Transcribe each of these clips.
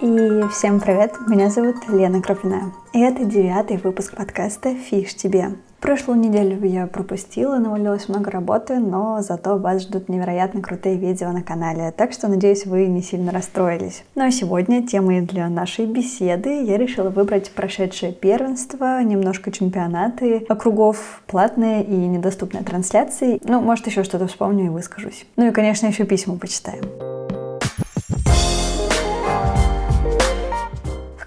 И всем привет, меня зовут Лена Крапина. И это девятый выпуск подкаста «Фиш тебе». Прошлую неделю я пропустила, навалилось много работы, но зато вас ждут невероятно крутые видео на канале, так что надеюсь вы не сильно расстроились. Ну а сегодня темой для нашей беседы я решила выбрать прошедшее первенство, немножко чемпионаты, округов, платные и недоступные трансляции. Ну, может еще что-то вспомню и выскажусь. Ну и, конечно, еще письма почитаем.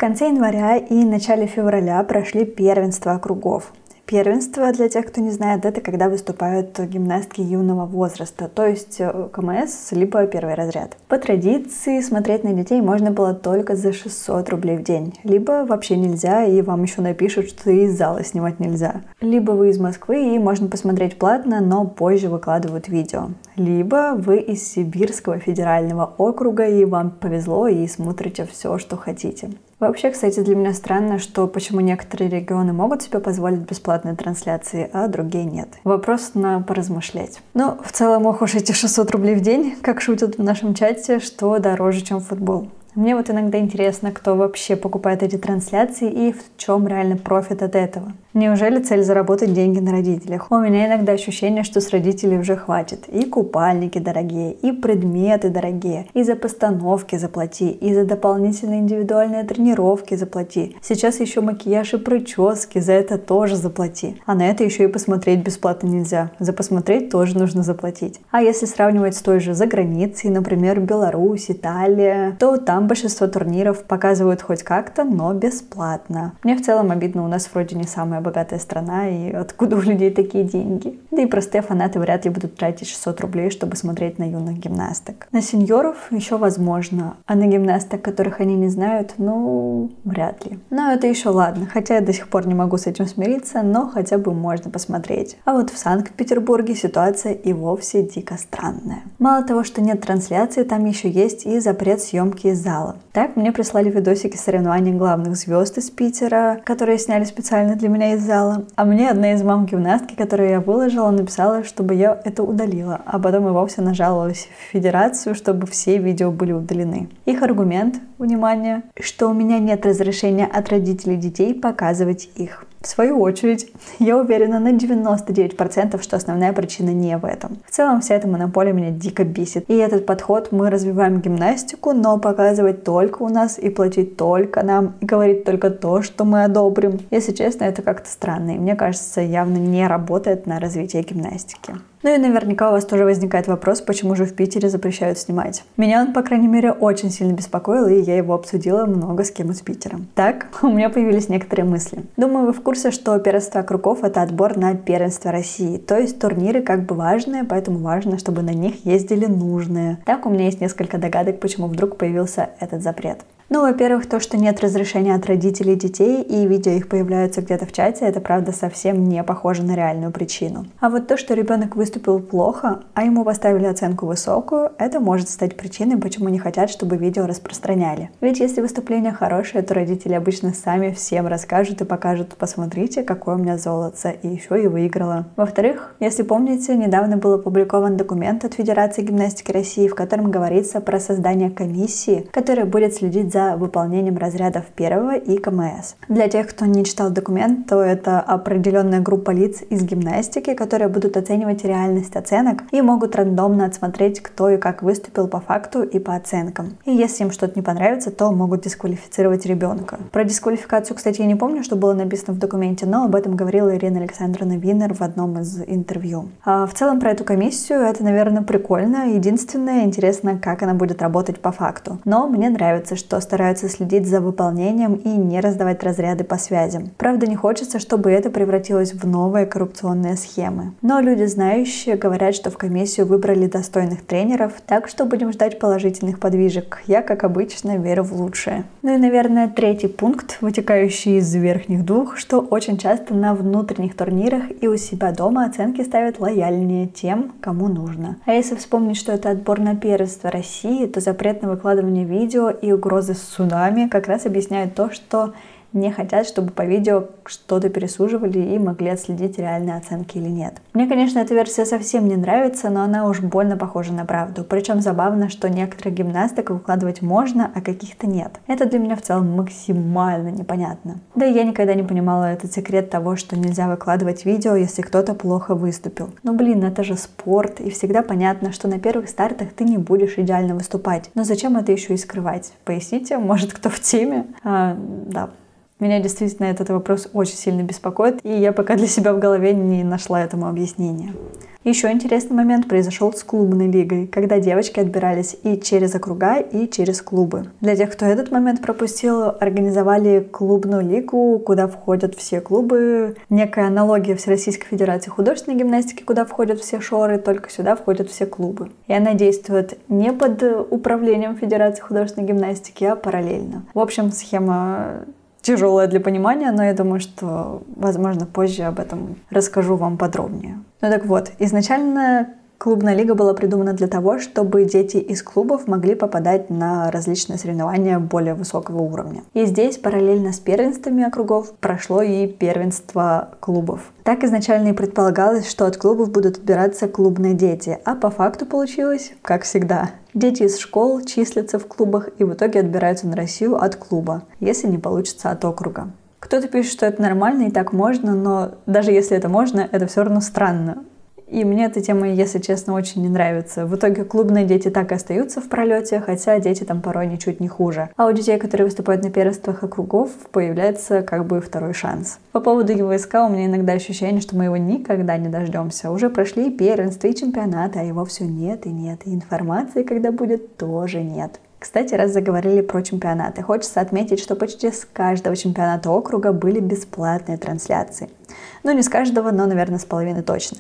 Конце января и начале февраля прошли первенства округов. Первенство, для тех, кто не знает, это когда выступают гимнастки юного возраста, то есть э, КМС, либо первый разряд. По традиции смотреть на детей можно было только за 600 рублей в день, либо вообще нельзя, и вам еще напишут, что из зала снимать нельзя. Либо вы из Москвы, и можно посмотреть платно, но позже выкладывают видео. Либо вы из Сибирского федерального округа, и вам повезло, и смотрите все, что хотите. Вообще, кстати, для меня странно, что почему некоторые регионы могут себе позволить бесплатные трансляции, а другие нет. Вопрос на поразмышлять. Ну, в целом, ох уж эти 600 рублей в день, как шутят в нашем чате, что дороже, чем футбол. Мне вот иногда интересно, кто вообще покупает эти трансляции и в чем реально профит от этого. Неужели цель заработать деньги на родителях? У меня иногда ощущение, что с родителей уже хватит. И купальники дорогие, и предметы дорогие, и за постановки заплати, и за дополнительные индивидуальные тренировки заплати. Сейчас еще макияж и прически, за это тоже заплати. А на это еще и посмотреть бесплатно нельзя. За посмотреть тоже нужно заплатить. А если сравнивать с той же за границей, например, Беларусь, Италия, то там большинство турниров показывают хоть как-то, но бесплатно. Мне в целом обидно, у нас вроде не самая богатая страна, и откуда у людей такие деньги. Да и простые фанаты вряд ли будут тратить 600 рублей, чтобы смотреть на юных гимнасток. На сеньоров еще возможно, а на гимнасток, которых они не знают, ну, вряд ли. Но это еще ладно, хотя я до сих пор не могу с этим смириться, но хотя бы можно посмотреть. А вот в Санкт-Петербурге ситуация и вовсе дико странная. Мало того, что нет трансляции, там еще есть и запрет съемки из зала. Так, мне прислали видосики соревнований главных звезд из Питера, которые сняли специально для меня из зала. А мне одна из мам гимнастки, которую я выложила, написала, чтобы я это удалила, а потом и вовсе нажаловалась в федерацию, чтобы все видео были удалены. Их аргумент, внимание, что у меня нет разрешения от родителей детей показывать их. В свою очередь, я уверена на 99%, что основная причина не в этом. В целом, вся эта монополия меня дико бесит. И этот подход мы развиваем гимнастику, но показывать только у нас и платить только нам, и говорить только то, что мы одобрим. Если честно, это как-то странно, и мне кажется, явно не работает на развитие гимнастики. Ну и наверняка у вас тоже возникает вопрос, почему же в Питере запрещают снимать. Меня он, по крайней мере, очень сильно беспокоил, и я его обсудила много с кем из Питера. Так, у меня появились некоторые мысли. Думаю, вы в курсе, что первенство кругов — это отбор на первенство России. То есть турниры как бы важные, поэтому важно, чтобы на них ездили нужные. Так, у меня есть несколько догадок, почему вдруг появился этот запрет. Ну, во-первых, то, что нет разрешения от родителей детей, и видео их появляются где-то в чате, это правда совсем не похоже на реальную причину. А вот то, что ребенок выступил плохо, а ему поставили оценку высокую, это может стать причиной, почему не хотят, чтобы видео распространяли. Ведь если выступление хорошее, то родители обычно сами всем расскажут и покажут, посмотрите, какое у меня золото, и еще и выиграла. Во-вторых, если помните, недавно был опубликован документ от Федерации гимнастики России, в котором говорится про создание комиссии, которая будет следить за за выполнением разрядов первого и КМС. Для тех, кто не читал документ, то это определенная группа лиц из гимнастики, которые будут оценивать реальность оценок и могут рандомно отсмотреть, кто и как выступил по факту и по оценкам. И если им что-то не понравится, то могут дисквалифицировать ребенка. Про дисквалификацию, кстати, я не помню, что было написано в документе, но об этом говорила Ирина Александровна Винер в одном из интервью. А в целом про эту комиссию это, наверное, прикольно. Единственное, интересно, как она будет работать по факту. Но мне нравится, что стараются следить за выполнением и не раздавать разряды по связям. Правда, не хочется, чтобы это превратилось в новые коррупционные схемы. Но люди знающие говорят, что в комиссию выбрали достойных тренеров, так что будем ждать положительных подвижек. Я, как обычно, верю в лучшее. Ну и, наверное, третий пункт, вытекающий из верхних двух, что очень часто на внутренних турнирах и у себя дома оценки ставят лояльнее тем, кому нужно. А если вспомнить, что это отбор на первенство России, то запрет на выкладывание видео и угрозы с судами как раз объясняют то, что не хотят, чтобы по видео что-то пересуживали и могли отследить реальные оценки или нет. Мне, конечно, эта версия совсем не нравится, но она уж больно похожа на правду. Причем забавно, что некоторых гимнасток выкладывать можно, а каких-то нет. Это для меня в целом максимально непонятно. Да и я никогда не понимала этот секрет того, что нельзя выкладывать видео, если кто-то плохо выступил. Но блин, это же спорт, и всегда понятно, что на первых стартах ты не будешь идеально выступать. Но зачем это еще и скрывать? Поясните, может кто в теме? А, да, меня действительно этот вопрос очень сильно беспокоит, и я пока для себя в голове не нашла этому объяснения. Еще интересный момент произошел с клубной лигой, когда девочки отбирались и через округа, и через клубы. Для тех, кто этот момент пропустил, организовали клубную лигу, куда входят все клубы. Некая аналогия Всероссийской Федерации художественной гимнастики, куда входят все шоры, только сюда входят все клубы. И она действует не под управлением Федерации художественной гимнастики, а параллельно. В общем, схема тяжелая для понимания, но я думаю, что, возможно, позже об этом расскажу вам подробнее. Ну так вот, изначально Клубная лига была придумана для того, чтобы дети из клубов могли попадать на различные соревнования более высокого уровня. И здесь параллельно с первенствами округов прошло и первенство клубов. Так изначально и предполагалось, что от клубов будут отбираться клубные дети, а по факту получилось, как всегда. Дети из школ числятся в клубах и в итоге отбираются на Россию от клуба, если не получится от округа. Кто-то пишет, что это нормально и так можно, но даже если это можно, это все равно странно. И мне эта тема, если честно, очень не нравится. В итоге клубные дети так и остаются в пролете, хотя дети там порой ничуть не хуже. А у детей, которые выступают на первенствах округов, появляется как бы второй шанс. По поводу ЕВСК у меня иногда ощущение, что мы его никогда не дождемся. Уже прошли и первенства, и чемпионаты, а его все нет и нет. И информации, когда будет, тоже нет. Кстати, раз заговорили про чемпионаты, хочется отметить, что почти с каждого чемпионата округа были бесплатные трансляции. Ну, не с каждого, но, наверное, с половины точно.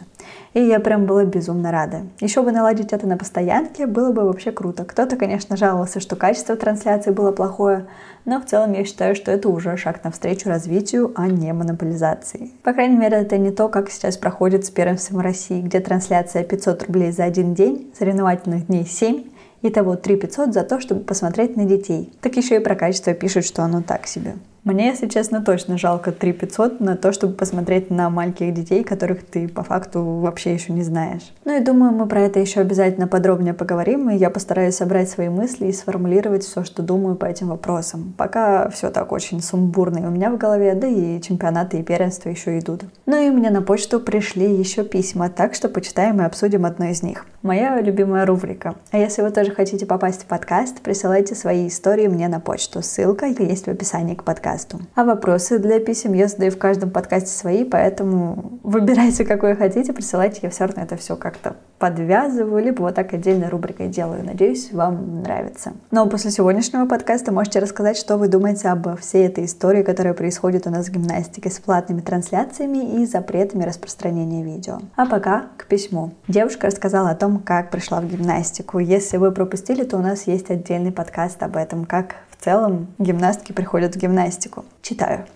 И я прям была безумно рада. Еще бы наладить это на постоянке было бы вообще круто. Кто-то, конечно, жаловался, что качество трансляции было плохое, но в целом я считаю, что это уже шаг навстречу развитию, а не монополизации. По крайней мере, это не то, как сейчас проходит с первенством России, где трансляция 500 рублей за один день, соревновательных дней 7, Итого 3 500 за то, чтобы посмотреть на детей. Так еще и про качество пишут, что оно так себе. Мне, если честно, точно жалко 3 500 на то, чтобы посмотреть на маленьких детей, которых ты по факту вообще еще не знаешь. Ну и думаю, мы про это еще обязательно подробнее поговорим, и я постараюсь собрать свои мысли и сформулировать все, что думаю по этим вопросам. Пока все так очень сумбурно и у меня в голове, да и чемпионаты и первенства еще идут. Ну и мне на почту пришли еще письма, так что почитаем и обсудим одно из них. Моя любимая рубрика. А если вы тоже хотите попасть в подкаст, присылайте свои истории мне на почту. Ссылка есть в описании к подкасту подкасту. А вопросы для писем я задаю в каждом подкасте свои, поэтому выбирайте, какой хотите, присылайте, я все равно это все как-то подвязываю, либо вот так отдельной рубрикой делаю. Надеюсь, вам нравится. Но после сегодняшнего подкаста можете рассказать, что вы думаете об всей этой истории, которая происходит у нас в гимнастике с платными трансляциями и запретами распространения видео. А пока к письму. Девушка рассказала о том, как пришла в гимнастику. Если вы пропустили, то у нас есть отдельный подкаст об этом, как в целом гимнастки приходят в гимнастику. Читаю.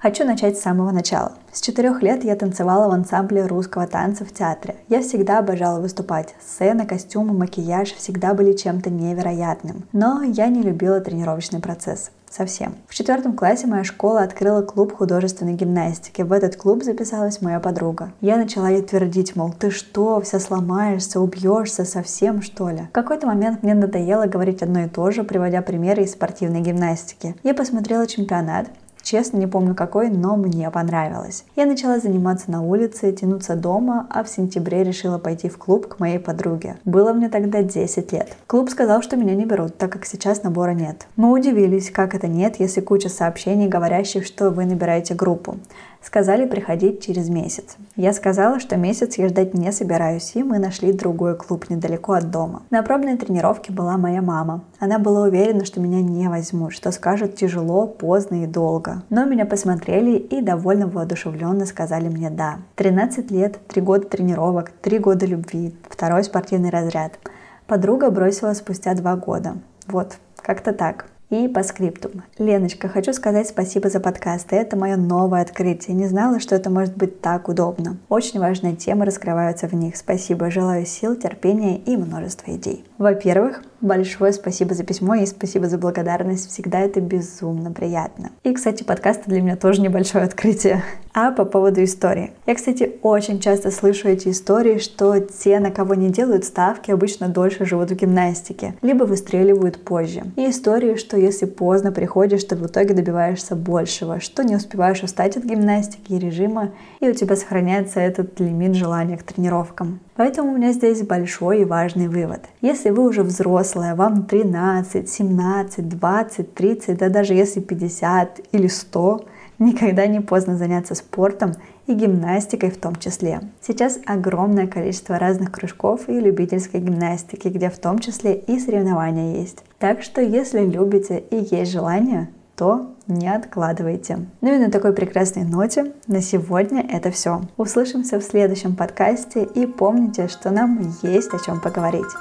Хочу начать с самого начала. С четырех лет я танцевала в ансамбле русского танца в театре. Я всегда обожала выступать. Сцена, костюмы, макияж всегда были чем-то невероятным. Но я не любила тренировочный процесс. Совсем. В четвертом классе моя школа открыла клуб художественной гимнастики. В этот клуб записалась моя подруга. Я начала ей твердить, мол, ты что, вся сломаешься, убьешься, совсем что ли? В какой-то момент мне надоело говорить одно и то же, приводя примеры из спортивной гимнастики. Я посмотрела чемпионат, Честно, не помню какой, но мне понравилось. Я начала заниматься на улице, тянуться дома, а в сентябре решила пойти в клуб к моей подруге. Было мне тогда 10 лет. Клуб сказал, что меня не берут, так как сейчас набора нет. Мы удивились, как это нет, если куча сообщений, говорящих, что вы набираете группу. Сказали приходить через месяц. Я сказала, что месяц я ждать не собираюсь, и мы нашли другой клуб недалеко от дома. На пробной тренировке была моя мама. Она была уверена, что меня не возьмут, что скажут тяжело, поздно и долго. Но меня посмотрели и довольно воодушевленно сказали мне «да». 13 лет, 3 года тренировок, 3 года любви, второй спортивный разряд. Подруга бросила спустя 2 года. Вот, как-то так. И по скрипту. Леночка, хочу сказать спасибо за подкасты. Это мое новое открытие. Не знала, что это может быть так удобно. Очень важные темы раскрываются в них. Спасибо. Желаю сил, терпения и множества идей. Во-первых, Большое спасибо за письмо и спасибо за благодарность. Всегда это безумно приятно. И, кстати, подкасты для меня тоже небольшое открытие. А по поводу истории. Я, кстати, очень часто слышу эти истории, что те, на кого не делают ставки, обычно дольше живут в гимнастике, либо выстреливают позже. И истории, что если поздно приходишь, то в итоге добиваешься большего, что не успеваешь устать от гимнастики и режима, и у тебя сохраняется этот лимит желания к тренировкам. Поэтому у меня здесь большой и важный вывод. Если вы уже взрослая, вам 13, 17, 20, 30, да даже если 50 или 100, никогда не поздно заняться спортом и гимнастикой в том числе. Сейчас огромное количество разных кружков и любительской гимнастики, где в том числе и соревнования есть. Так что если любите и есть желание, то не откладывайте. Ну и на такой прекрасной ноте на сегодня это все. Услышимся в следующем подкасте и помните, что нам есть о чем поговорить.